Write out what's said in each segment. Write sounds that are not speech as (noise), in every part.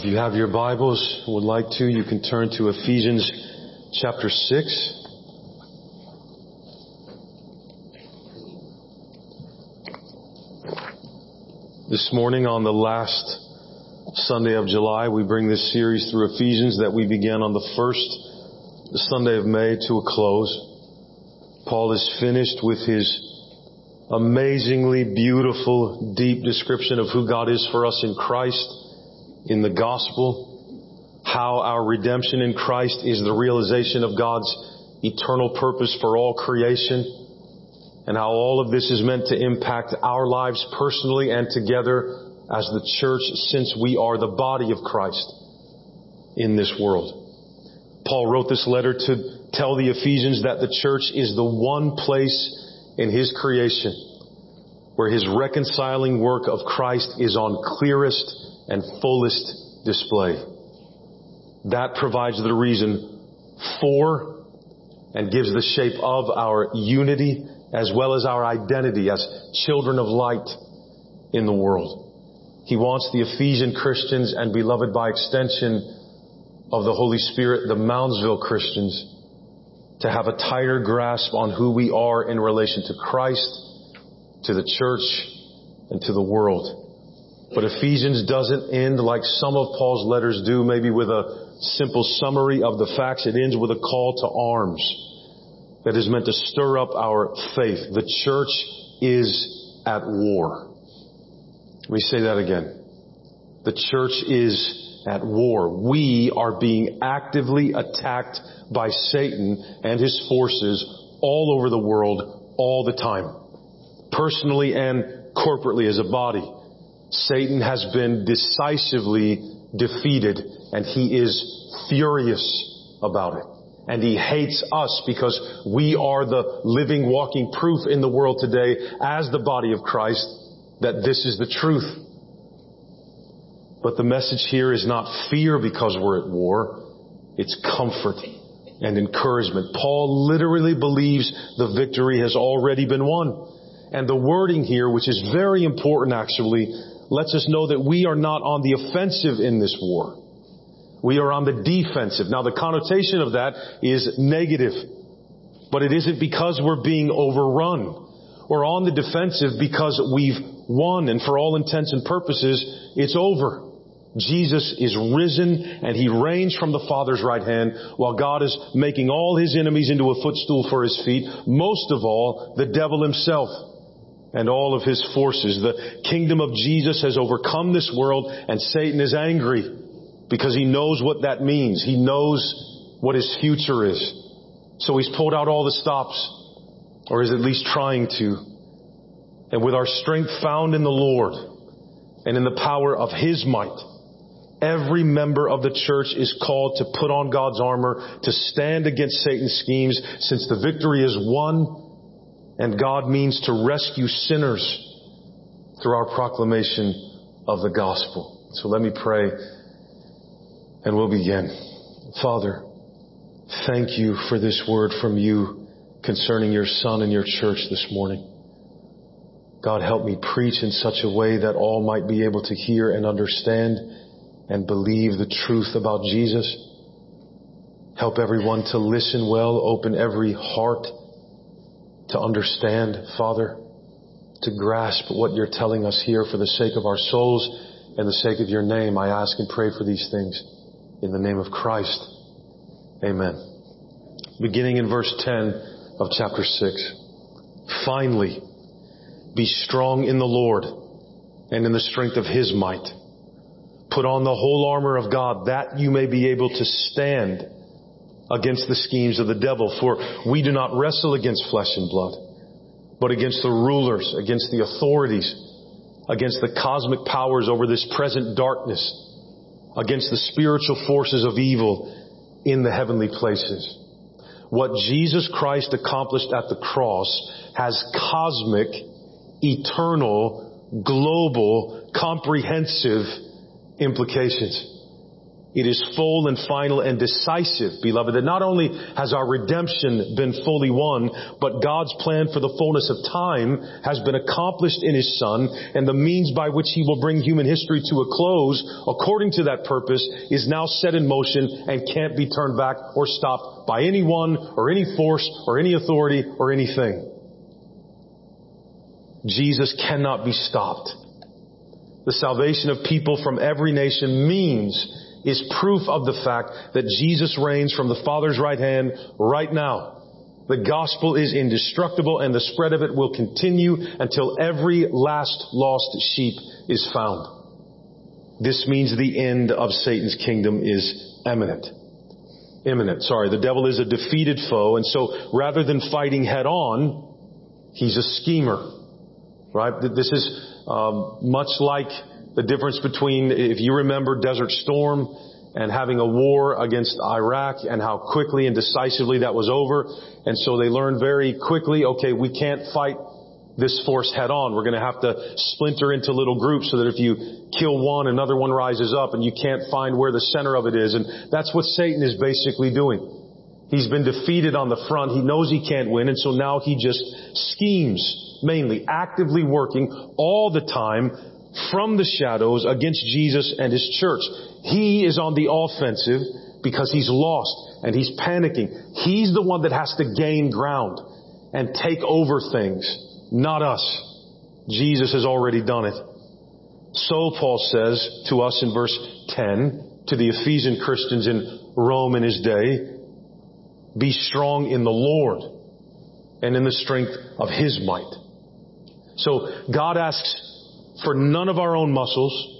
If you have your Bibles, would like to, you can turn to Ephesians chapter 6. This morning on the last Sunday of July, we bring this series through Ephesians that we began on the first Sunday of May to a close. Paul is finished with his amazingly beautiful, deep description of who God is for us in Christ in the gospel, how our redemption in Christ is the realization of God's eternal purpose for all creation, and how all of this is meant to impact our lives personally and together as the church since we are the body of Christ in this world. Paul wrote this letter to tell the Ephesians that the church is the one place in his creation where his reconciling work of Christ is on clearest and fullest display. That provides the reason for and gives the shape of our unity as well as our identity as children of light in the world. He wants the Ephesian Christians and beloved by extension of the Holy Spirit, the Moundsville Christians, to have a tighter grasp on who we are in relation to Christ, to the church, and to the world. But Ephesians doesn't end like some of Paul's letters do, maybe with a simple summary of the facts. It ends with a call to arms that is meant to stir up our faith. The church is at war. Let me say that again. The church is at war. We are being actively attacked by Satan and his forces all over the world all the time. Personally and corporately as a body. Satan has been decisively defeated and he is furious about it. And he hates us because we are the living, walking proof in the world today as the body of Christ that this is the truth. But the message here is not fear because we're at war. It's comfort and encouragement. Paul literally believes the victory has already been won. And the wording here, which is very important actually, lets us know that we are not on the offensive in this war. We are on the defensive. Now the connotation of that is negative, but it isn't because we're being overrun. We're on the defensive because we've won and for all intents and purposes, it's over. Jesus is risen and he reigns from the Father's right hand while God is making all his enemies into a footstool for his feet. Most of all, the devil himself and all of his forces. The kingdom of Jesus has overcome this world and Satan is angry because he knows what that means. He knows what his future is. So he's pulled out all the stops or is at least trying to. And with our strength found in the Lord and in the power of his might, Every member of the church is called to put on God's armor to stand against Satan's schemes since the victory is won and God means to rescue sinners through our proclamation of the gospel. So let me pray and we'll begin. Father, thank you for this word from you concerning your son and your church this morning. God, help me preach in such a way that all might be able to hear and understand and believe the truth about Jesus. Help everyone to listen well, open every heart to understand, Father, to grasp what you're telling us here for the sake of our souls and the sake of your name. I ask and pray for these things in the name of Christ. Amen. Beginning in verse 10 of chapter 6. Finally, be strong in the Lord and in the strength of his might. Put on the whole armor of God that you may be able to stand against the schemes of the devil. For we do not wrestle against flesh and blood, but against the rulers, against the authorities, against the cosmic powers over this present darkness, against the spiritual forces of evil in the heavenly places. What Jesus Christ accomplished at the cross has cosmic, eternal, global, comprehensive implications. It is full and final and decisive, beloved, that not only has our redemption been fully won, but God's plan for the fullness of time has been accomplished in His Son, and the means by which He will bring human history to a close, according to that purpose, is now set in motion and can't be turned back or stopped by anyone or any force or any authority or anything. Jesus cannot be stopped. The salvation of people from every nation means is proof of the fact that Jesus reigns from the Father's right hand right now. The gospel is indestructible and the spread of it will continue until every last lost sheep is found. This means the end of Satan's kingdom is imminent. Imminent, sorry. The devil is a defeated foe and so rather than fighting head on, he's a schemer. Right? This is um, much like the difference between, if you remember Desert Storm and having a war against Iraq and how quickly and decisively that was over. And so they learned very quickly, okay, we can't fight this force head on. We're going to have to splinter into little groups so that if you kill one, another one rises up and you can't find where the center of it is. And that's what Satan is basically doing. He's been defeated on the front. He knows he can't win. And so now he just schemes mainly, actively working all the time from the shadows against Jesus and His church. He is on the offensive because he's lost and he's panicking. He's the one that has to gain ground and take over things, not us. Jesus has already done it. So Paul says to us in verse 10 to the Ephesian Christians in Rome in his day, be strong in the Lord and in the strength of his might. So God asks for none of our own muscles.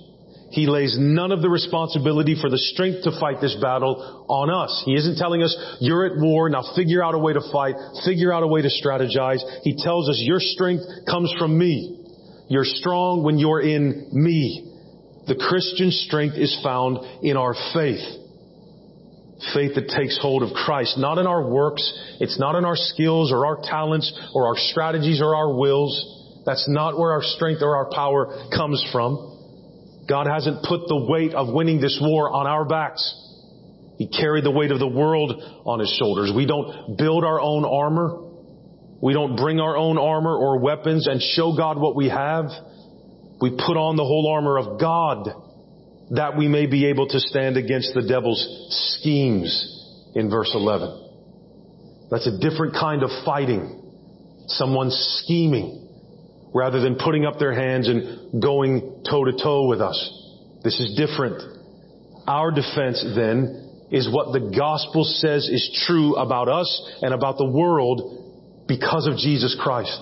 He lays none of the responsibility for the strength to fight this battle on us. He isn't telling us, you're at war, now figure out a way to fight, figure out a way to strategize. He tells us, your strength comes from me. You're strong when you're in me. The Christian strength is found in our faith. Faith that takes hold of Christ, not in our works. It's not in our skills or our talents or our strategies or our wills. That's not where our strength or our power comes from. God hasn't put the weight of winning this war on our backs. He carried the weight of the world on his shoulders. We don't build our own armor. We don't bring our own armor or weapons and show God what we have. We put on the whole armor of God that we may be able to stand against the devil's schemes in verse 11. That's a different kind of fighting. Someone scheming rather than putting up their hands and going toe to toe with us. This is different. Our defense then is what the gospel says is true about us and about the world because of Jesus Christ.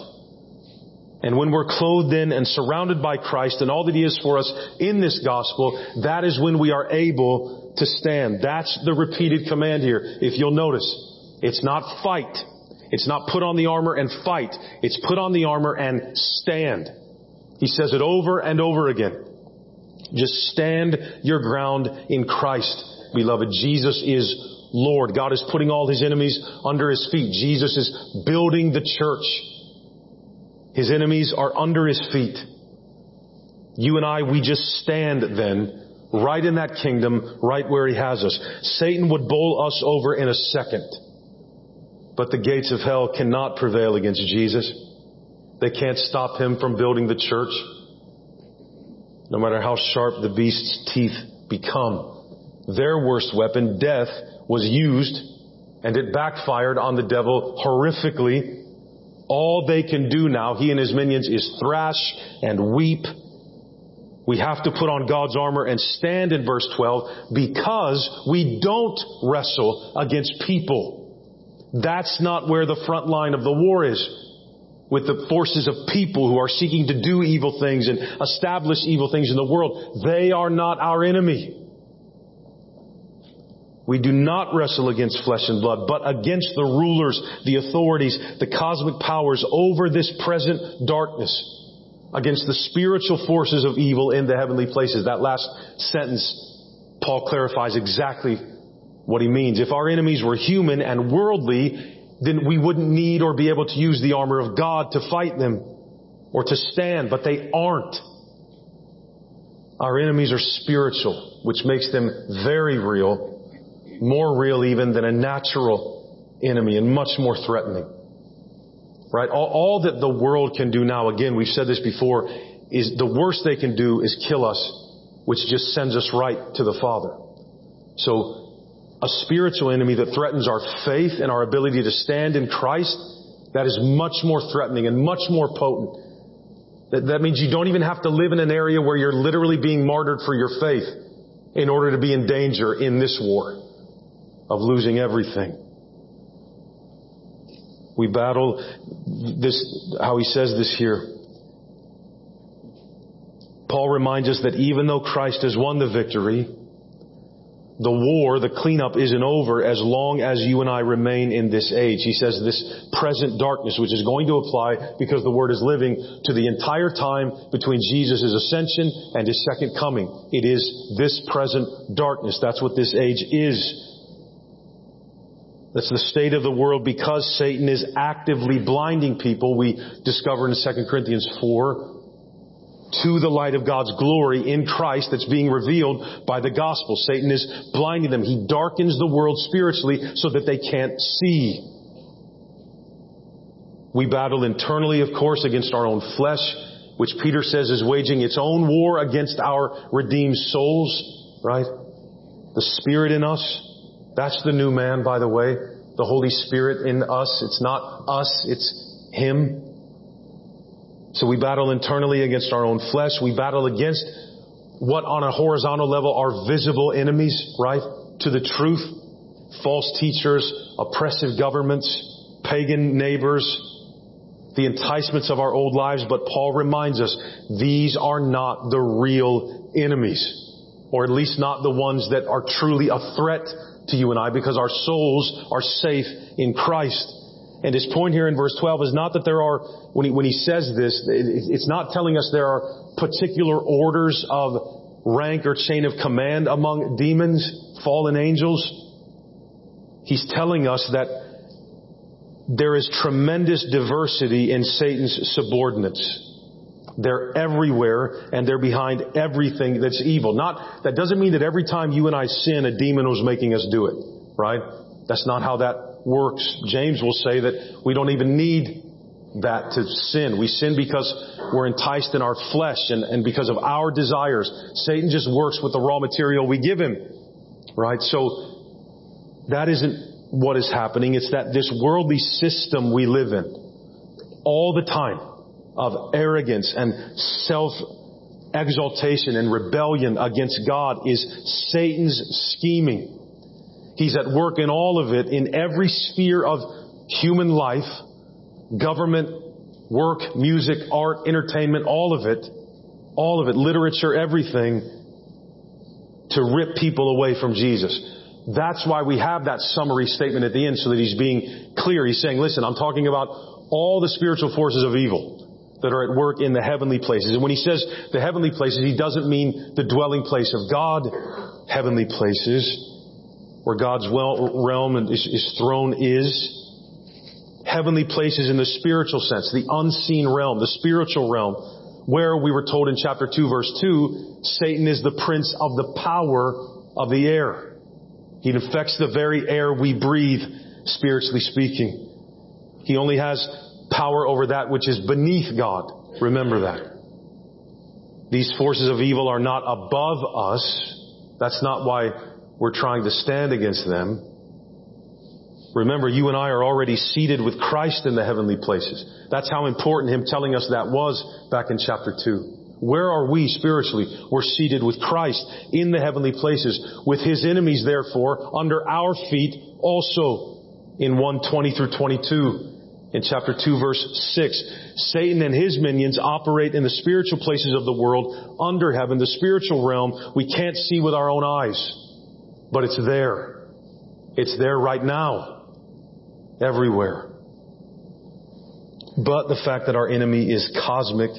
And when we're clothed in and surrounded by Christ and all that He is for us in this gospel, that is when we are able to stand. That's the repeated command here. If you'll notice, it's not fight. It's not put on the armor and fight. It's put on the armor and stand. He says it over and over again. Just stand your ground in Christ, beloved. Jesus is Lord. God is putting all His enemies under His feet. Jesus is building the church. His enemies are under His feet. You and I, we just stand then right in that kingdom, right where He has us. Satan would bowl us over in a second. But the gates of hell cannot prevail against Jesus. They can't stop him from building the church. No matter how sharp the beast's teeth become. Their worst weapon, death, was used and it backfired on the devil horrifically. All they can do now, he and his minions, is thrash and weep. We have to put on God's armor and stand in verse 12 because we don't wrestle against people. That's not where the front line of the war is. With the forces of people who are seeking to do evil things and establish evil things in the world. They are not our enemy. We do not wrestle against flesh and blood, but against the rulers, the authorities, the cosmic powers over this present darkness, against the spiritual forces of evil in the heavenly places. That last sentence, Paul clarifies exactly what he means. If our enemies were human and worldly, then we wouldn't need or be able to use the armor of God to fight them or to stand, but they aren't. Our enemies are spiritual, which makes them very real, more real even than a natural enemy and much more threatening. Right? All, all that the world can do now, again, we've said this before, is the worst they can do is kill us, which just sends us right to the Father. So, a spiritual enemy that threatens our faith and our ability to stand in Christ, that is much more threatening and much more potent that, that means you don't even have to live in an area where you're literally being martyred for your faith in order to be in danger in this war of losing everything. We battle this, how he says this here. Paul reminds us that even though Christ has won the victory, the war, the cleanup isn't over as long as you and I remain in this age. He says this present darkness, which is going to apply because the word is living to the entire time between Jesus' ascension and his second coming. It is this present darkness. That's what this age is. That's the state of the world because Satan is actively blinding people. We discover in 2 Corinthians 4 to the light of God's glory in Christ that's being revealed by the gospel. Satan is blinding them. He darkens the world spiritually so that they can't see. We battle internally, of course, against our own flesh, which Peter says is waging its own war against our redeemed souls, right? The Spirit in us. That's the new man, by the way. The Holy Spirit in us. It's not us, it's Him. So we battle internally against our own flesh. We battle against what on a horizontal level are visible enemies, right? To the truth. False teachers, oppressive governments, pagan neighbors, the enticements of our old lives. But Paul reminds us these are not the real enemies. Or at least not the ones that are truly a threat to you and I because our souls are safe in Christ. And his point here in verse 12 is not that there are, when he, when he says this, it's not telling us there are particular orders of rank or chain of command among demons, fallen angels. He's telling us that there is tremendous diversity in Satan's subordinates. They're everywhere and they're behind everything that's evil. Not, that doesn't mean that every time you and I sin, a demon was making us do it, right? That's not how that works. James will say that we don't even need that to sin. We sin because we're enticed in our flesh and, and because of our desires. Satan just works with the raw material we give him. Right? So that isn't what is happening. It's that this worldly system we live in all the time of arrogance and self exaltation and rebellion against God is Satan's scheming. He's at work in all of it, in every sphere of human life, government, work, music, art, entertainment, all of it, all of it, literature, everything, to rip people away from Jesus. That's why we have that summary statement at the end so that he's being clear. He's saying, listen, I'm talking about all the spiritual forces of evil that are at work in the heavenly places. And when he says the heavenly places, he doesn't mean the dwelling place of God, heavenly places where God's realm and His throne is. Heavenly places in the spiritual sense, the unseen realm, the spiritual realm, where we were told in chapter 2 verse 2, Satan is the prince of the power of the air. He infects the very air we breathe, spiritually speaking. He only has power over that which is beneath God. Remember that. These forces of evil are not above us. That's not why we're trying to stand against them. Remember, you and I are already seated with Christ in the heavenly places. That's how important Him telling us that was back in chapter 2. Where are we spiritually? We're seated with Christ in the heavenly places, with His enemies therefore under our feet also in 120 through 22 in chapter 2 verse 6. Satan and his minions operate in the spiritual places of the world under heaven, the spiritual realm we can't see with our own eyes. But it's there. It's there right now. Everywhere. But the fact that our enemy is cosmic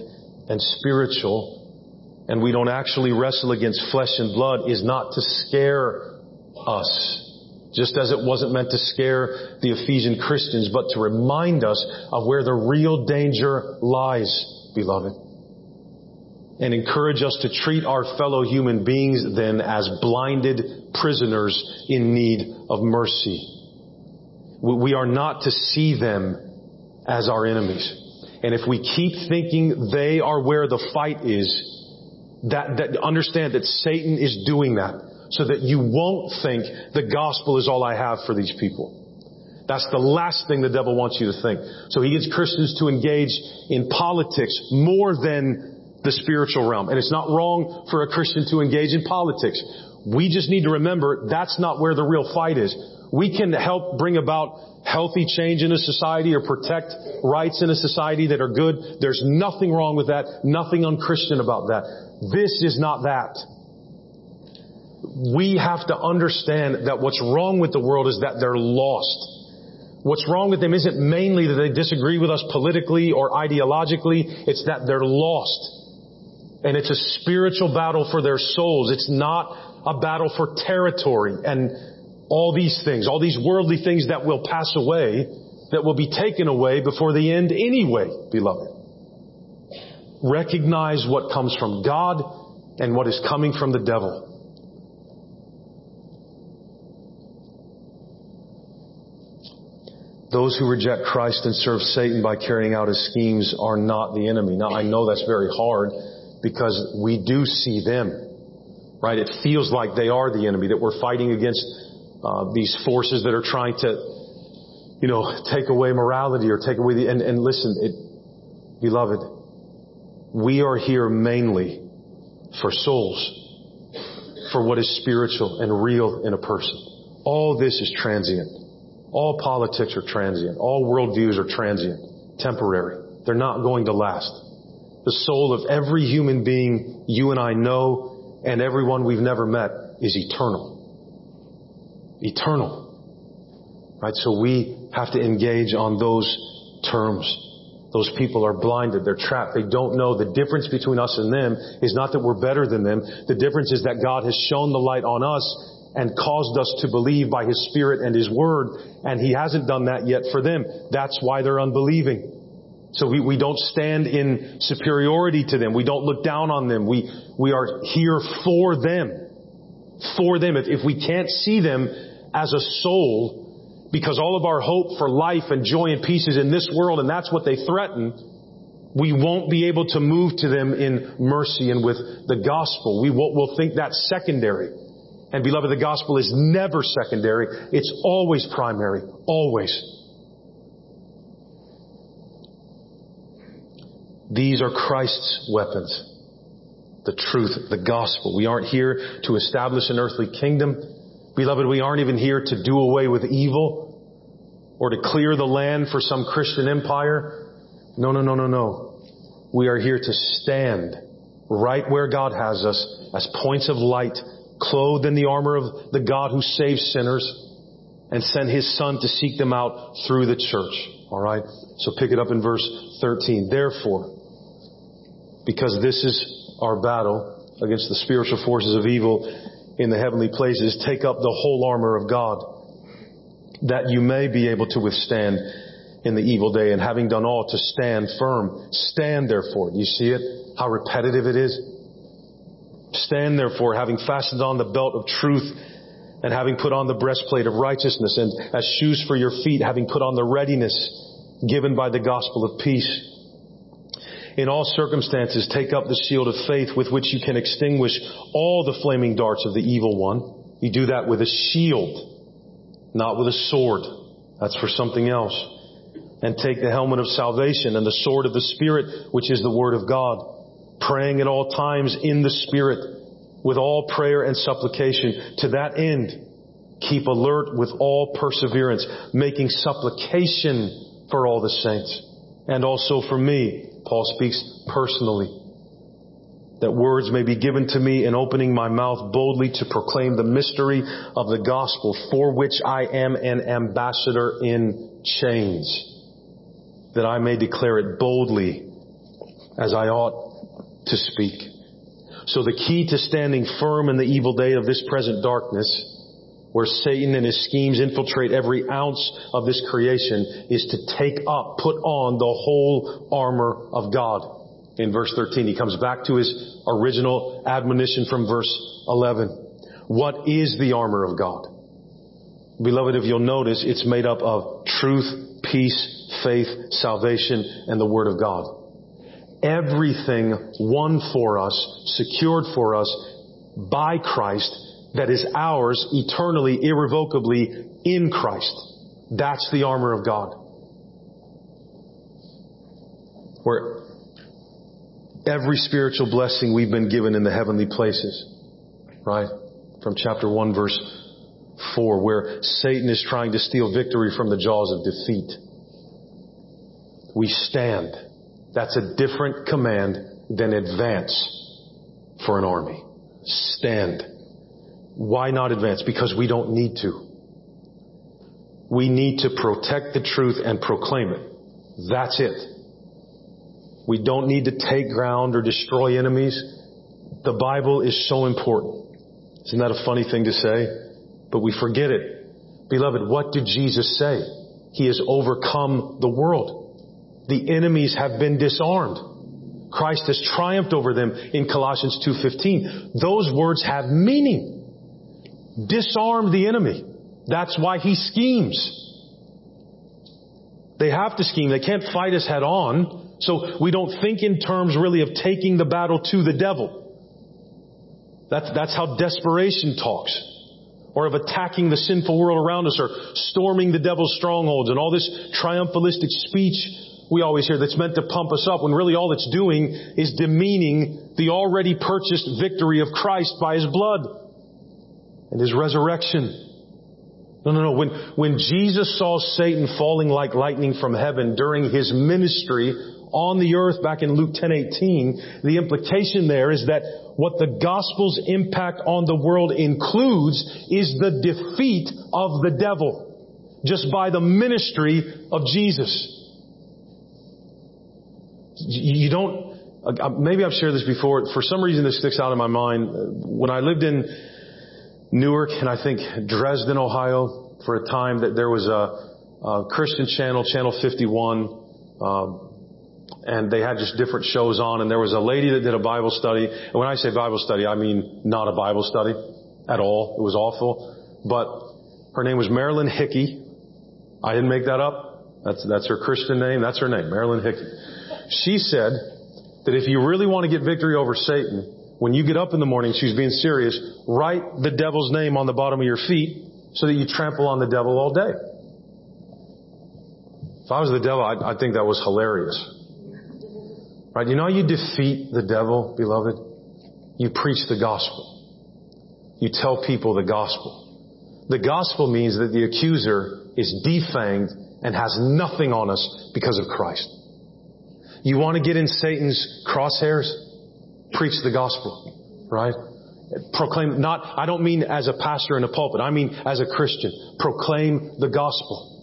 and spiritual and we don't actually wrestle against flesh and blood is not to scare us. Just as it wasn't meant to scare the Ephesian Christians, but to remind us of where the real danger lies, beloved. And encourage us to treat our fellow human beings then as blinded prisoners in need of mercy. We are not to see them as our enemies. And if we keep thinking they are where the fight is, that, that understand that Satan is doing that so that you won't think the gospel is all I have for these people. That's the last thing the devil wants you to think. So he gets Christians to engage in politics more than the spiritual realm. And it's not wrong for a Christian to engage in politics. We just need to remember that's not where the real fight is. We can help bring about healthy change in a society or protect rights in a society that are good. There's nothing wrong with that. Nothing unchristian about that. This is not that. We have to understand that what's wrong with the world is that they're lost. What's wrong with them isn't mainly that they disagree with us politically or ideologically. It's that they're lost. And it's a spiritual battle for their souls. It's not a battle for territory and all these things, all these worldly things that will pass away, that will be taken away before the end anyway, beloved. Recognize what comes from God and what is coming from the devil. Those who reject Christ and serve Satan by carrying out his schemes are not the enemy. Now I know that's very hard because we do see them, right? It feels like they are the enemy, that we're fighting against uh, these forces that are trying to, you know, take away morality or take away the, and, and listen, it, beloved, we are here mainly for souls, for what is spiritual and real in a person. All this is transient. All politics are transient. All worldviews are transient, temporary. They're not going to last. The soul of every human being you and I know and everyone we've never met is eternal. Eternal. Right? So we have to engage on those terms. Those people are blinded. They're trapped. They don't know the difference between us and them is not that we're better than them. The difference is that God has shown the light on us and caused us to believe by His Spirit and His Word, and He hasn't done that yet for them. That's why they're unbelieving. So we, we don't stand in superiority to them. We don't look down on them. We, we are here for them. For them. If, if we can't see them as a soul, because all of our hope for life and joy and peace is in this world and that's what they threaten, we won't be able to move to them in mercy and with the gospel. We will, we'll think that's secondary. And beloved, the gospel is never secondary. It's always primary. Always. These are Christ's weapons. The truth, the gospel. We aren't here to establish an earthly kingdom. Beloved, we aren't even here to do away with evil or to clear the land for some Christian empire. No, no, no, no, no. We are here to stand right where God has us as points of light clothed in the armor of the God who saves sinners and sent his son to seek them out through the church. Alright? So pick it up in verse 13. Therefore, because this is our battle against the spiritual forces of evil in the heavenly places, take up the whole armor of God that you may be able to withstand in the evil day and having done all to stand firm. Stand therefore. You see it? How repetitive it is? Stand therefore, having fastened on the belt of truth and having put on the breastplate of righteousness and as shoes for your feet, having put on the readiness given by the gospel of peace. In all circumstances, take up the shield of faith with which you can extinguish all the flaming darts of the evil one. You do that with a shield, not with a sword. That's for something else. And take the helmet of salvation and the sword of the Spirit, which is the Word of God praying at all times in the Spirit with all prayer and supplication. To that end, keep alert with all perseverance, making supplication for all the saints and also for me. Paul speaks personally. That words may be given to me in opening my mouth boldly to proclaim the mystery of the gospel for which I am an ambassador in chains. That I may declare it boldly as I ought to speak. So the key to standing firm in the evil day of this present darkness, where Satan and his schemes infiltrate every ounce of this creation, is to take up, put on the whole armor of God. in verse 13. He comes back to his original admonition from verse 11. What is the armor of God? Beloved, if you'll notice, it's made up of truth, peace, faith, salvation, and the Word of God. Everything won for us, secured for us by Christ that is ours eternally, irrevocably in Christ. That's the armor of God. Where every spiritual blessing we've been given in the heavenly places, right? From chapter 1 verse 4, where Satan is trying to steal victory from the jaws of defeat. We stand. That's a different command than advance for an army. Stand. Why not advance? Because we don't need to. We need to protect the truth and proclaim it. That's it. We don't need to take ground or destroy enemies. The Bible is so important. Isn't that a funny thing to say? But we forget it. Beloved, what did Jesus say? He has overcome the world. The enemies have been disarmed. Christ has triumphed over them in Colossians 2.15. Those words have meaning. Disarm the enemy. That's why he schemes. They have to scheme. They can't fight us head on. So we don't think in terms really of taking the battle to the devil. That's, that's how desperation talks. Or of attacking the sinful world around us or storming the devil's strongholds and all this triumphalistic speech we always hear that's meant to pump us up when really all it's doing is demeaning the already purchased victory of Christ by His blood and His resurrection. No, no, no. When, when Jesus saw Satan falling like lightning from heaven during His ministry on the earth back in Luke 10:18, the implication there is that what the gospel's impact on the world includes is the defeat of the devil just by the ministry of Jesus. You don't, uh, maybe I've shared this before. For some reason this sticks out in my mind. When I lived in Newark and I think Dresden, Ohio, for a time that there was a, a Christian channel, Channel 51, um, and they had just different shows on and there was a lady that did a Bible study. And when I say Bible study, I mean not a Bible study at all. It was awful. But her name was Marilyn Hickey. I didn't make that up. That's, that's her Christian name. That's her name, Marilyn Hickey. She said that if you really want to get victory over Satan, when you get up in the morning, she's being serious, write the devil's name on the bottom of your feet so that you trample on the devil all day. If I was the devil, I'd, I'd think that was hilarious. Right? You know you defeat the devil, beloved? You preach the gospel. You tell people the gospel. The gospel means that the accuser is defanged and has nothing on us because of Christ. You want to get in Satan's crosshairs? Preach the gospel, right? Proclaim, not, I don't mean as a pastor in a pulpit, I mean as a Christian. Proclaim the gospel.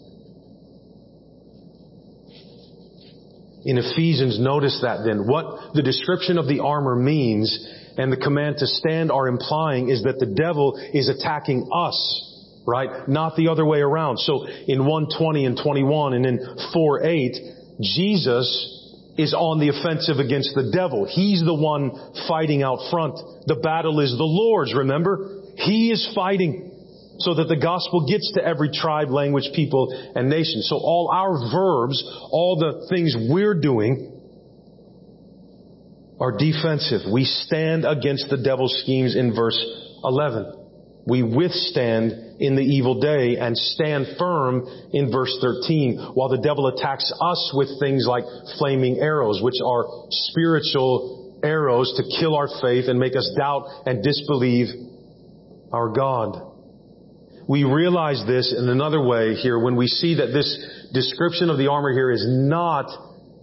In Ephesians, notice that then. What the description of the armor means and the command to stand are implying is that the devil is attacking us, right? Not the other way around. So in 120 and 21 and in 4 8, Jesus is on the offensive against the devil. He's the one fighting out front. The battle is the Lord's, remember? He is fighting so that the gospel gets to every tribe, language, people, and nation. So all our verbs, all the things we're doing, are defensive. We stand against the devil's schemes in verse 11 we withstand in the evil day and stand firm in verse 13 while the devil attacks us with things like flaming arrows, which are spiritual arrows to kill our faith and make us doubt and disbelieve our God. We realize this in another way here when we see that this description of the armor here is not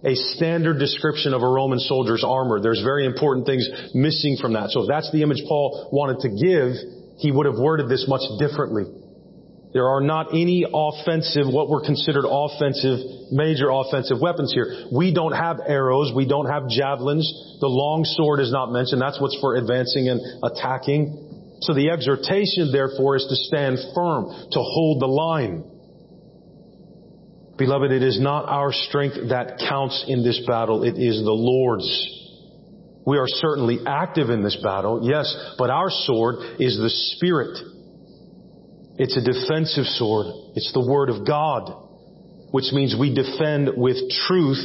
a standard description of a Roman soldier's armor. There's very important things missing from that. So if that's the image Paul wanted to give, he would have worded this much differently. There are not any offensive, what were considered offensive, major offensive weapons here. We don't have arrows. We don't have javelins. The long sword is not mentioned. That's what's for advancing and attacking. So the exhortation, therefore, is to stand firm, to hold the line. Beloved, it is not our strength that counts in this battle. It is the Lord's. We are certainly active in this battle, yes, but our sword is the Spirit. It's a defensive sword. It's the Word of God, which means we defend with truth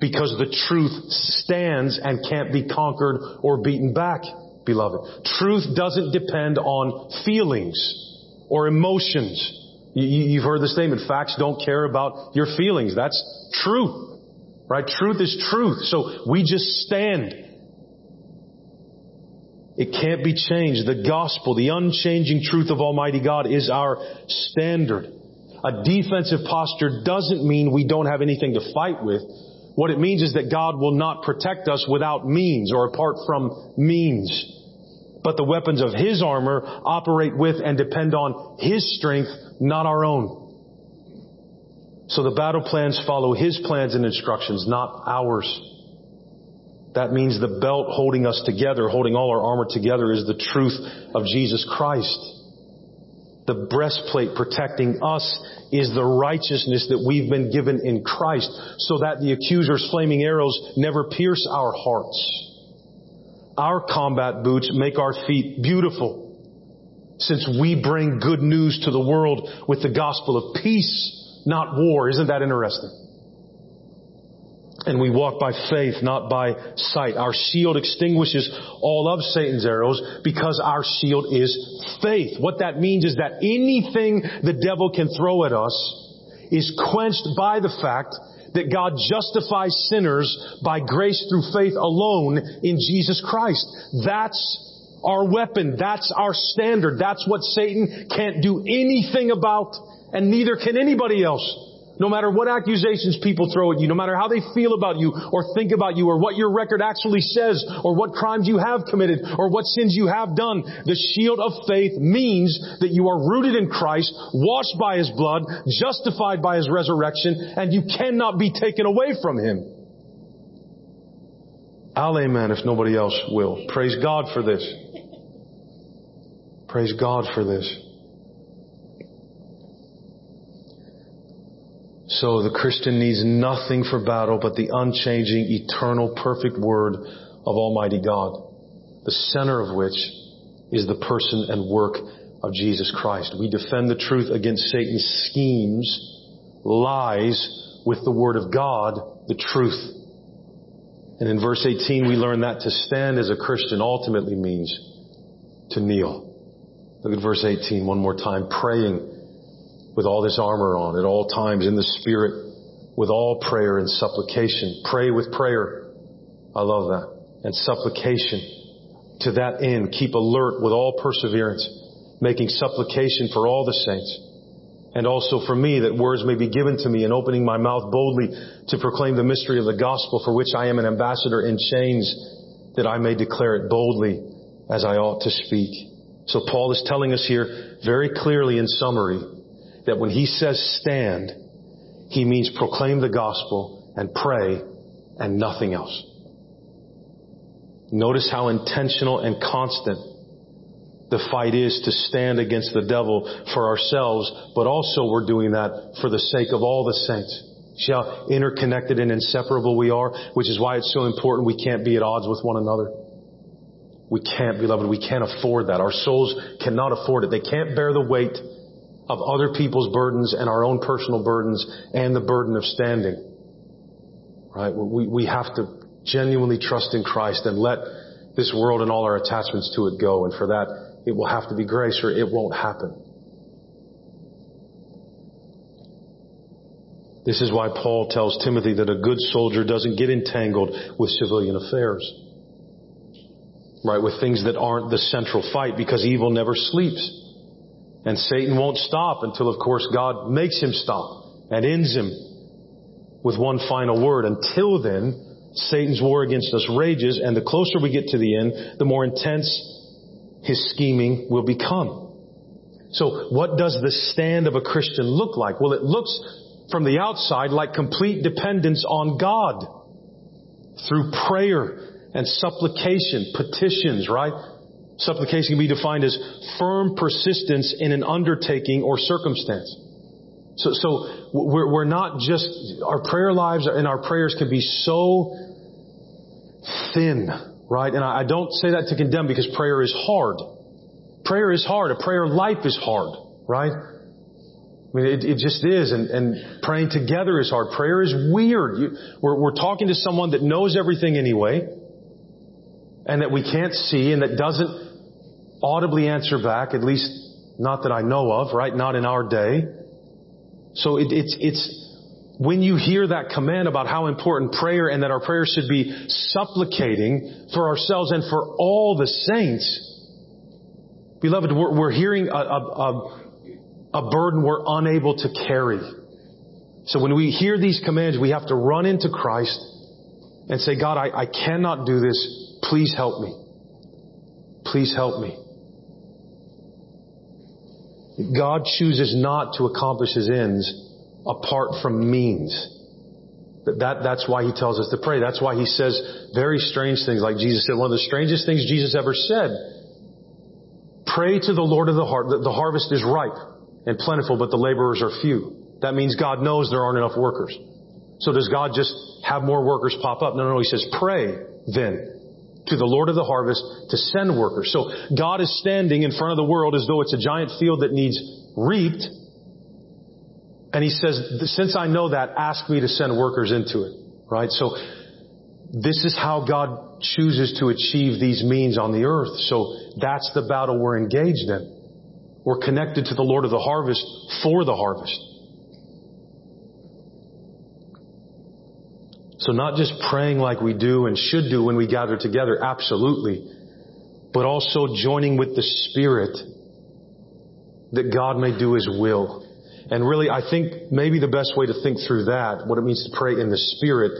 because the truth stands and can't be conquered or beaten back, beloved. Truth doesn't depend on feelings or emotions. You've heard the statement, facts don't care about your feelings. That's true. Right? Truth is truth. So we just stand. It can't be changed. The gospel, the unchanging truth of Almighty God is our standard. A defensive posture doesn't mean we don't have anything to fight with. What it means is that God will not protect us without means or apart from means. But the weapons of His armor operate with and depend on His strength, not our own. So the battle plans follow His plans and instructions, not ours. That means the belt holding us together, holding all our armor together is the truth of Jesus Christ. The breastplate protecting us is the righteousness that we've been given in Christ so that the accuser's flaming arrows never pierce our hearts. Our combat boots make our feet beautiful since we bring good news to the world with the gospel of peace, not war. Isn't that interesting? And we walk by faith, not by sight. Our shield extinguishes all of Satan's arrows because our shield is faith. What that means is that anything the devil can throw at us is quenched by the fact that God justifies sinners by grace through faith alone in Jesus Christ. That's our weapon. That's our standard. That's what Satan can't do anything about and neither can anybody else. No matter what accusations people throw at you, no matter how they feel about you or think about you or what your record actually says or what crimes you have committed or what sins you have done, the shield of faith means that you are rooted in Christ, washed by His blood, justified by His resurrection, and you cannot be taken away from Him. I'll amen if nobody else will. Praise God for this. Praise God for this. So the Christian needs nothing for battle but the unchanging, eternal, perfect word of Almighty God, the center of which is the person and work of Jesus Christ. We defend the truth against Satan's schemes, lies, with the word of God, the truth. And in verse 18 we learn that to stand as a Christian ultimately means to kneel. Look at verse 18 one more time, praying with all this armor on at all times in the Spirit with all prayer and supplication. Pray with prayer. I love that. And supplication. To that end, keep alert with all perseverance, making supplication for all the saints. And also for me that words may be given to me and opening my mouth boldly to proclaim the mystery of the gospel for which I am an ambassador in chains that I may declare it boldly as I ought to speak. So Paul is telling us here very clearly in summary that when he says stand, he means proclaim the gospel and pray and nothing else. Notice how intentional and constant the fight is to stand against the devil for ourselves, but also we're doing that for the sake of all the saints. See how interconnected and inseparable we are, which is why it's so important we can't be at odds with one another. We can't, beloved, we can't afford that. Our souls cannot afford it. They can't bear the weight of other people's burdens and our own personal burdens and the burden of standing. Right? We, we have to genuinely trust in Christ and let this world and all our attachments to it go. And for that, it will have to be grace or it won't happen. This is why Paul tells Timothy that a good soldier doesn't get entangled with civilian affairs. Right? With things that aren't the central fight because evil never sleeps. And Satan won't stop until, of course, God makes him stop and ends him with one final word. Until then, Satan's war against us rages, and the closer we get to the end, the more intense his scheming will become. So what does the stand of a Christian look like? Well, it looks from the outside like complete dependence on God through prayer and supplication, petitions, right? Supplication can be defined as firm persistence in an undertaking or circumstance. So, so we're, we're not just, our prayer lives and our prayers can be so thin, right? And I don't say that to condemn because prayer is hard. Prayer is hard. A prayer life is hard, right? I mean, it, it just is, and, and praying together is hard. Prayer is weird. You, we're, we're talking to someone that knows everything anyway, and that we can't see, and that doesn't audibly answer back, at least not that I know of, right? Not in our day. So it, it's, it's, when you hear that command about how important prayer and that our prayer should be supplicating for ourselves and for all the saints, beloved, we're, we're hearing a, a, a, a burden we're unable to carry. So when we hear these commands, we have to run into Christ and say, God, I, I cannot do this. Please help me. Please help me. God chooses not to accomplish his ends apart from means. That, that's why he tells us to pray. That's why he says very strange things like Jesus said. One of the strangest things Jesus ever said. Pray to the Lord of the heart. The, the harvest is ripe and plentiful, but the laborers are few. That means God knows there aren't enough workers. So does God just have more workers pop up? No, no, no. He says, pray then to the Lord of the harvest to send workers. So God is standing in front of the world as though it's a giant field that needs reaped. And he says, since I know that, ask me to send workers into it. Right? So this is how God chooses to achieve these means on the earth. So that's the battle we're engaged in. We're connected to the Lord of the harvest for the harvest. So not just praying like we do and should do when we gather together, absolutely, but also joining with the Spirit that God may do His will. And really, I think maybe the best way to think through that, what it means to pray in the Spirit,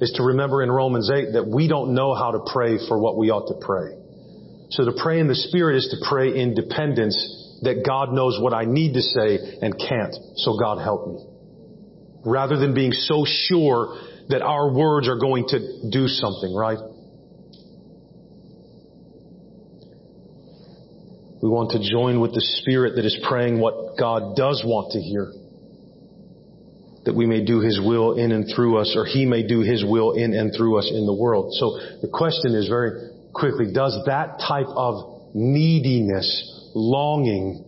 is to remember in Romans 8 that we don't know how to pray for what we ought to pray. So to pray in the Spirit is to pray in dependence that God knows what I need to say and can't, so God help me. Rather than being so sure that our words are going to do something, right? We want to join with the Spirit that is praying what God does want to hear. That we may do His will in and through us, or He may do His will in and through us in the world. So the question is very quickly, does that type of neediness, longing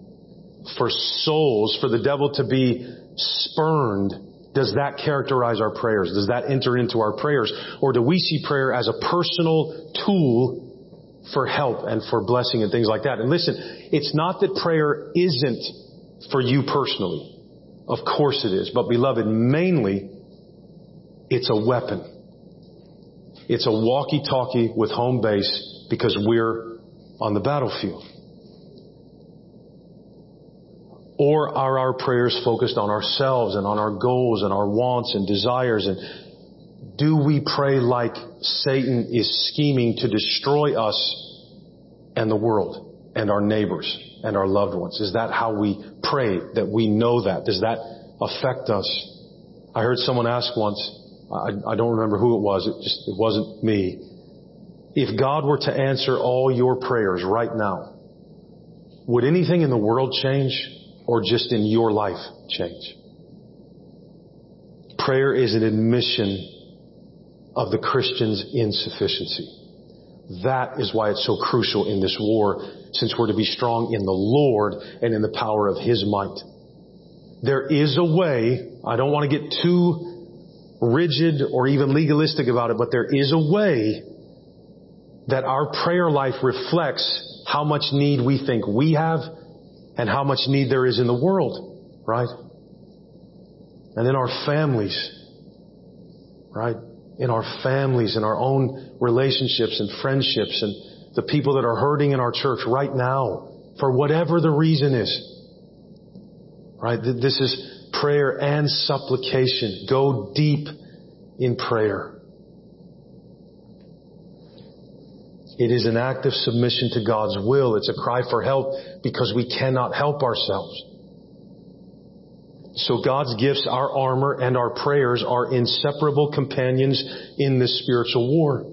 for souls, for the devil to be spurned, does that characterize our prayers? Does that enter into our prayers? Or do we see prayer as a personal tool for help and for blessing and things like that? And listen, it's not that prayer isn't for you personally. Of course it is. But beloved, mainly, it's a weapon. It's a walkie-talkie with home base because we're on the battlefield. Or are our prayers focused on ourselves and on our goals and our wants and desires? And do we pray like Satan is scheming to destroy us and the world and our neighbors and our loved ones? Is that how we pray? That we know that? Does that affect us? I heard someone ask once, I, I don't remember who it was, it just, it wasn't me. If God were to answer all your prayers right now, would anything in the world change? Or just in your life change. Prayer is an admission of the Christian's insufficiency. That is why it's so crucial in this war, since we're to be strong in the Lord and in the power of His might. There is a way, I don't want to get too rigid or even legalistic about it, but there is a way that our prayer life reflects how much need we think we have and how much need there is in the world, right? And in our families, right? In our families, in our own relationships and friendships and the people that are hurting in our church right now for whatever the reason is. Right? This is prayer and supplication. Go deep in prayer. It is an act of submission to God's will. It's a cry for help because we cannot help ourselves. So God's gifts, our armor, and our prayers are inseparable companions in this spiritual war.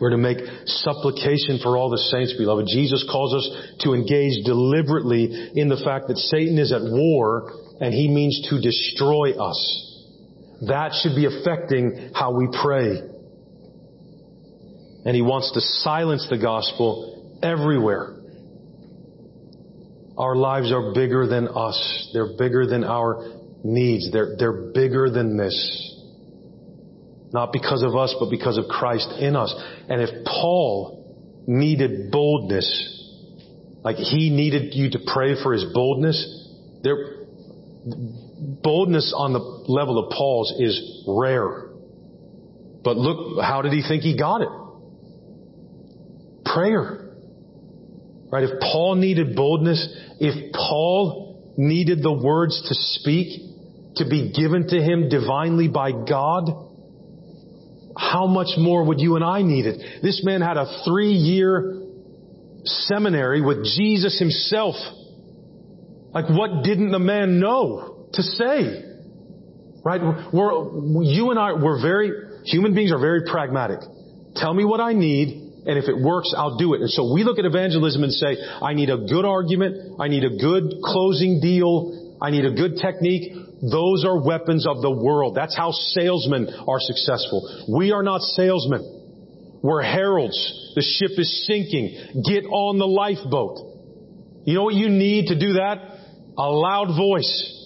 We're to make supplication for all the saints, beloved. Jesus calls us to engage deliberately in the fact that Satan is at war and he means to destroy us. That should be affecting how we pray. And he wants to silence the gospel everywhere. Our lives are bigger than us. They're bigger than our needs. They're, they're bigger than this. Not because of us, but because of Christ in us. And if Paul needed boldness, like he needed you to pray for his boldness, there, boldness on the level of Paul's is rare. But look, how did he think he got it? Prayer. Right? If Paul needed boldness, if Paul needed the words to speak, to be given to him divinely by God, how much more would you and I need it? This man had a three year seminary with Jesus himself. Like what didn't the man know to say? Right? We're, you and I, we're very, human beings are very pragmatic. Tell me what I need, and if it works, I'll do it. And so we look at evangelism and say, I need a good argument, I need a good closing deal, I need a good technique. Those are weapons of the world. That's how salesmen are successful. We are not salesmen. We're heralds. The ship is sinking. Get on the lifeboat. You know what you need to do that? A loud voice.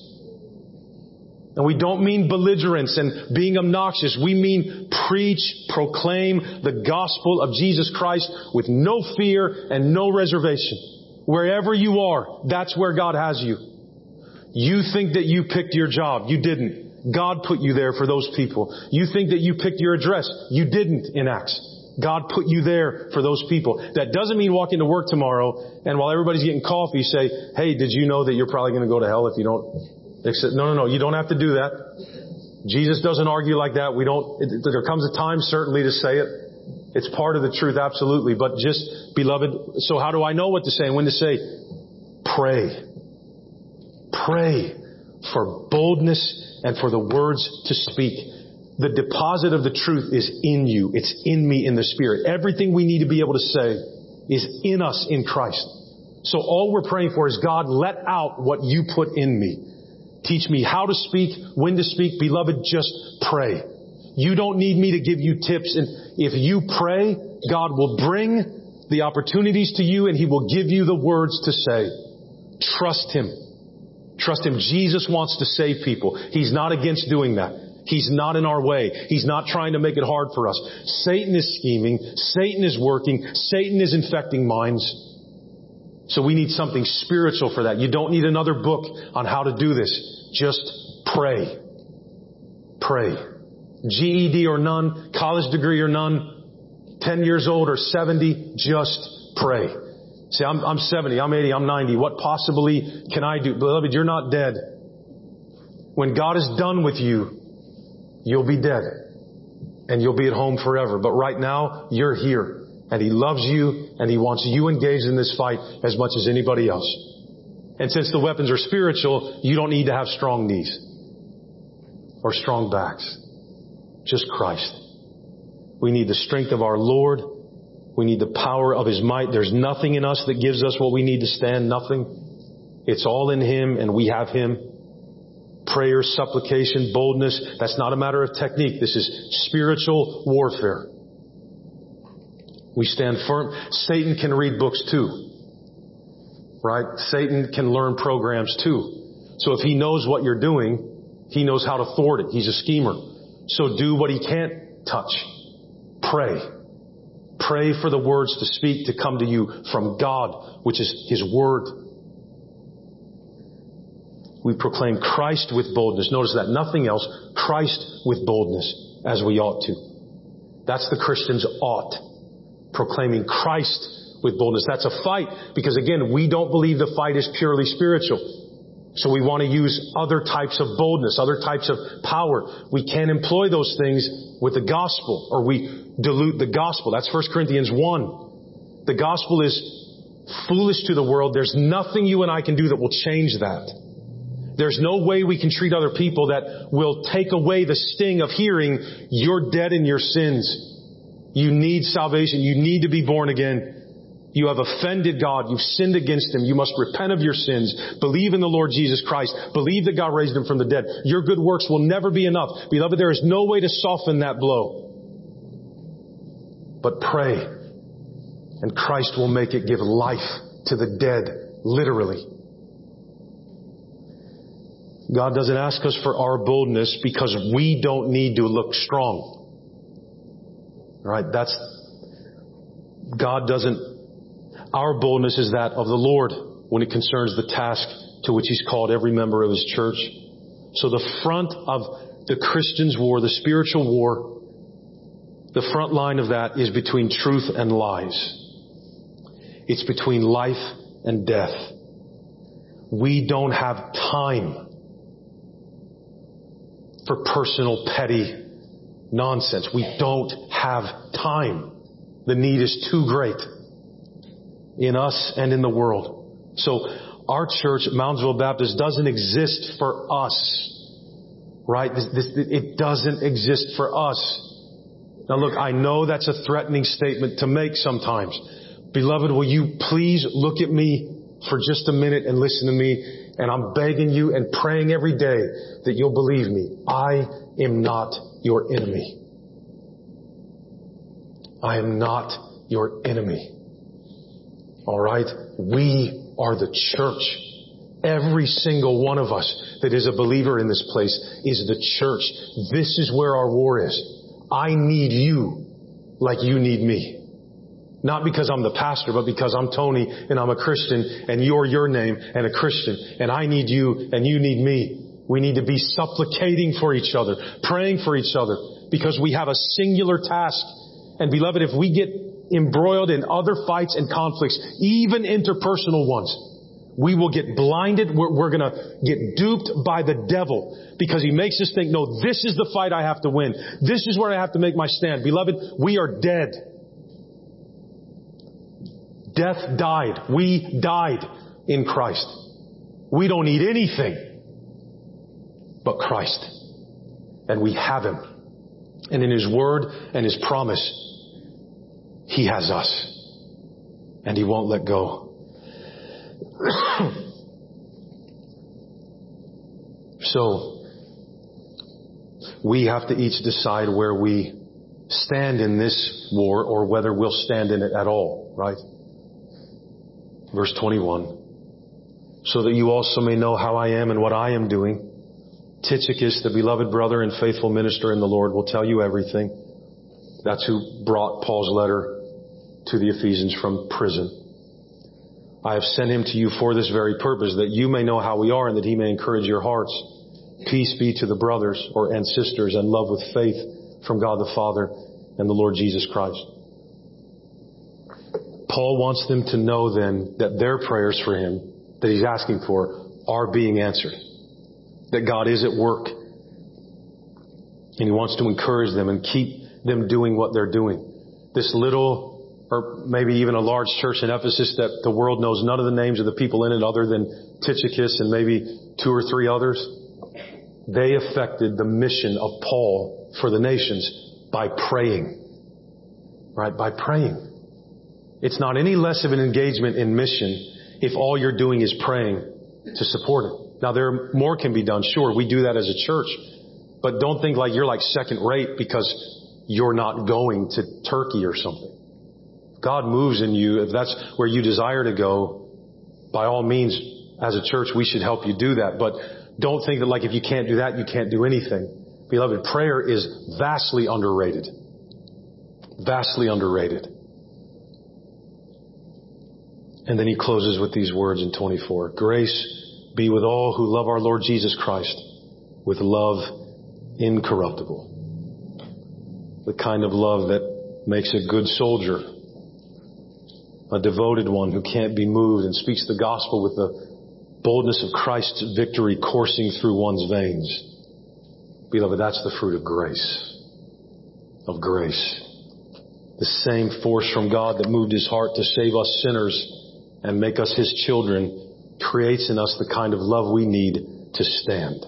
And we don't mean belligerence and being obnoxious. We mean preach, proclaim the gospel of Jesus Christ with no fear and no reservation. Wherever you are, that's where God has you. You think that you picked your job. You didn't. God put you there for those people. You think that you picked your address. You didn't in Acts. God put you there for those people. That doesn't mean walk into work tomorrow and while everybody's getting coffee say, hey, did you know that you're probably going to go to hell if you don't accept? No, no, no. You don't have to do that. Jesus doesn't argue like that. We don't, it, there comes a time certainly to say it. It's part of the truth, absolutely. But just, beloved, so how do I know what to say and when to say? Pray. Pray for boldness and for the words to speak the deposit of the truth is in you. It's in me in the Spirit. Everything we need to be able to say is in us in Christ. So all we're praying for is God, let out what you put in me. Teach me how to speak, when to speak. Beloved, just pray. You don't need me to give you tips. And if you pray, God will bring the opportunities to you and He will give you the words to say. Trust Him. Trust Him. Jesus wants to save people. He's not against doing that. He's not in our way. He's not trying to make it hard for us. Satan is scheming. Satan is working. Satan is infecting minds. So we need something spiritual for that. You don't need another book on how to do this. Just pray. Pray. GED or none, college degree or none, 10 years old or 70, just pray. See, I'm, I'm 70, I'm 80, I'm 90. What possibly can I do? Beloved, you're not dead. When God is done with you, you'll be dead and you'll be at home forever. But right now, you're here and He loves you and He wants you engaged in this fight as much as anybody else. And since the weapons are spiritual, you don't need to have strong knees or strong backs. Just Christ. We need the strength of our Lord. We need the power of His might. There's nothing in us that gives us what we need to stand. Nothing. It's all in Him and we have Him prayer, supplication, boldness. That's not a matter of technique. This is spiritual warfare. We stand firm. Satan can read books too. Right? Satan can learn programs too. So if he knows what you're doing, he knows how to thwart it. He's a schemer. So do what he can't touch. Pray. Pray for the words to speak to come to you from God, which is His Word. We proclaim Christ with boldness. Notice that. Nothing else. Christ with boldness as we ought to. That's the Christian's ought. Proclaiming Christ with boldness. That's a fight because again, we don't believe the fight is purely spiritual. So we want to use other types of boldness, other types of power. We can't employ those things with the gospel or we dilute the gospel. That's 1 Corinthians 1. The gospel is foolish to the world. There's nothing you and I can do that will change that. There's no way we can treat other people that will take away the sting of hearing, you're dead in your sins. You need salvation. You need to be born again. You have offended God. You've sinned against Him. You must repent of your sins. Believe in the Lord Jesus Christ. Believe that God raised Him from the dead. Your good works will never be enough. Beloved, there is no way to soften that blow. but pray and Christ will make it give life to the dead, literally. God doesn't ask us for our boldness because we don't need to look strong. Right? That's, God doesn't, our boldness is that of the Lord when it concerns the task to which He's called every member of His church. So the front of the Christian's war, the spiritual war, the front line of that is between truth and lies. It's between life and death. We don't have time for personal petty nonsense. We don't have time. The need is too great in us and in the world. So our church Moundsville Baptist doesn't exist for us. Right? This, this, it doesn't exist for us. Now look, I know that's a threatening statement to make sometimes. Beloved, will you please look at me for just a minute and listen to me and I'm begging you and praying every day that you'll believe me. I am not your enemy. I am not your enemy. Alright? We are the church. Every single one of us that is a believer in this place is the church. This is where our war is. I need you like you need me. Not because I'm the pastor, but because I'm Tony and I'm a Christian and you're your name and a Christian and I need you and you need me. We need to be supplicating for each other, praying for each other because we have a singular task. And beloved, if we get embroiled in other fights and conflicts, even interpersonal ones, we will get blinded. We're, we're going to get duped by the devil because he makes us think, no, this is the fight I have to win. This is where I have to make my stand. Beloved, we are dead. Death died. We died in Christ. We don't need anything but Christ. And we have Him. And in His Word and His promise, He has us. And He won't let go. (clears throat) so, we have to each decide where we stand in this war or whether we'll stand in it at all, right? Verse 21. So that you also may know how I am and what I am doing. Tychicus, the beloved brother and faithful minister in the Lord, will tell you everything. That's who brought Paul's letter to the Ephesians from prison. I have sent him to you for this very purpose, that you may know how we are and that he may encourage your hearts. Peace be to the brothers or and sisters and love with faith from God the Father and the Lord Jesus Christ. Paul wants them to know then that their prayers for him that he's asking for are being answered. That God is at work. And he wants to encourage them and keep them doing what they're doing. This little, or maybe even a large church in Ephesus that the world knows none of the names of the people in it other than Tychicus and maybe two or three others. They affected the mission of Paul for the nations by praying. Right? By praying. It's not any less of an engagement in mission if all you're doing is praying to support it. Now there more can be done, sure. We do that as a church. But don't think like you're like second rate because you're not going to Turkey or something. God moves in you. If that's where you desire to go, by all means, as a church, we should help you do that. But don't think that like if you can't do that, you can't do anything. Beloved, prayer is vastly underrated. Vastly underrated. And then he closes with these words in 24. Grace be with all who love our Lord Jesus Christ with love incorruptible. The kind of love that makes a good soldier, a devoted one who can't be moved and speaks the gospel with the boldness of Christ's victory coursing through one's veins. Beloved, that's the fruit of grace. Of grace. The same force from God that moved his heart to save us sinners and make us His children creates in us the kind of love we need to stand.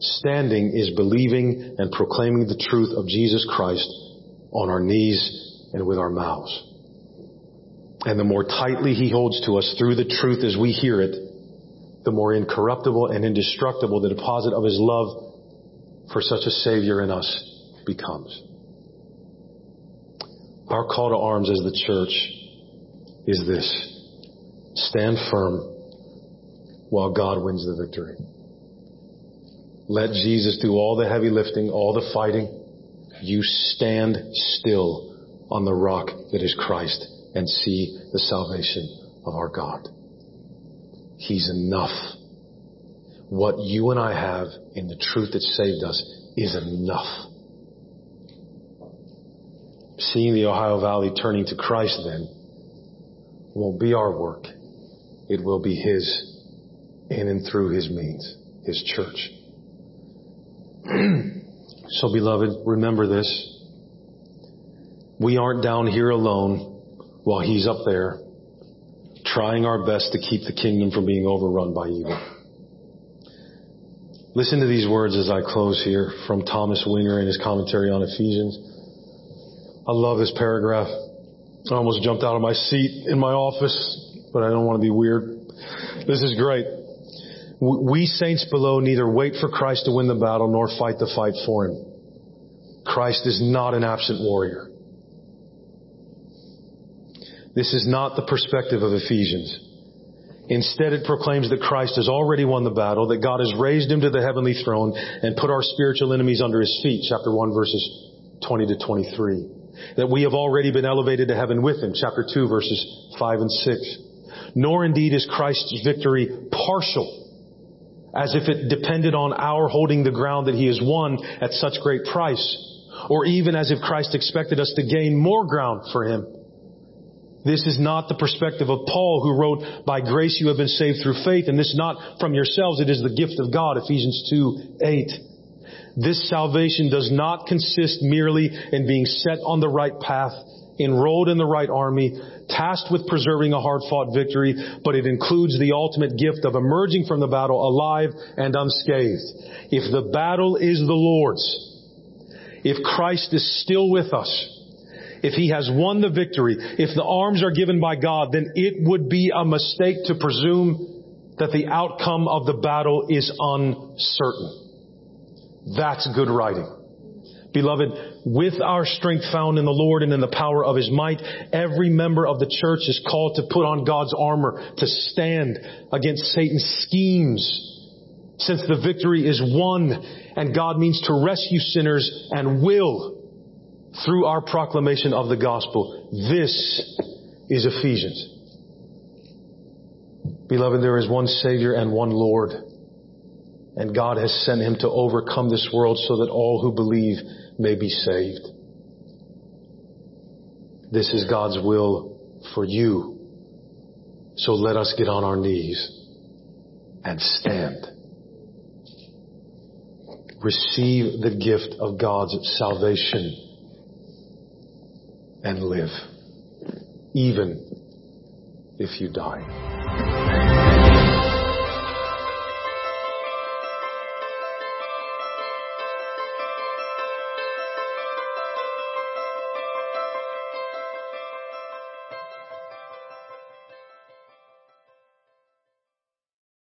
Standing is believing and proclaiming the truth of Jesus Christ on our knees and with our mouths. And the more tightly He holds to us through the truth as we hear it, the more incorruptible and indestructible the deposit of His love for such a Savior in us becomes. Our call to arms as the church is this. Stand firm while God wins the victory. Let Jesus do all the heavy lifting, all the fighting. You stand still on the rock that is Christ and see the salvation of our God. He's enough. What you and I have in the truth that saved us is enough. Seeing the Ohio Valley turning to Christ then won't be our work. It will be His in and through His means, His church. (clears throat) so beloved, remember this. We aren't down here alone while He's up there trying our best to keep the kingdom from being overrun by evil. Listen to these words as I close here from Thomas Winger in his commentary on Ephesians. I love this paragraph. I almost jumped out of my seat in my office, but I don't want to be weird. This is great. We saints below neither wait for Christ to win the battle nor fight the fight for him. Christ is not an absent warrior. This is not the perspective of Ephesians. Instead, it proclaims that Christ has already won the battle, that God has raised him to the heavenly throne and put our spiritual enemies under his feet, chapter 1 verses 20 to 23. That we have already been elevated to heaven with him, chapter 2 verses 5 and 6. Nor indeed is Christ's victory partial, as if it depended on our holding the ground that he has won at such great price, or even as if Christ expected us to gain more ground for him. This is not the perspective of Paul who wrote, by grace you have been saved through faith, and this is not from yourselves, it is the gift of God, Ephesians 2, 8. This salvation does not consist merely in being set on the right path, enrolled in the right army, tasked with preserving a hard-fought victory, but it includes the ultimate gift of emerging from the battle alive and unscathed. If the battle is the Lord's, if Christ is still with us, if he has won the victory, if the arms are given by God, then it would be a mistake to presume that the outcome of the battle is uncertain. That's good writing. Beloved, with our strength found in the Lord and in the power of His might, every member of the church is called to put on God's armor to stand against Satan's schemes. Since the victory is won and God means to rescue sinners and will through our proclamation of the gospel. This is Ephesians. Beloved, there is one Savior and one Lord. And God has sent him to overcome this world so that all who believe may be saved. This is God's will for you. So let us get on our knees and stand. Receive the gift of God's salvation and live, even if you die.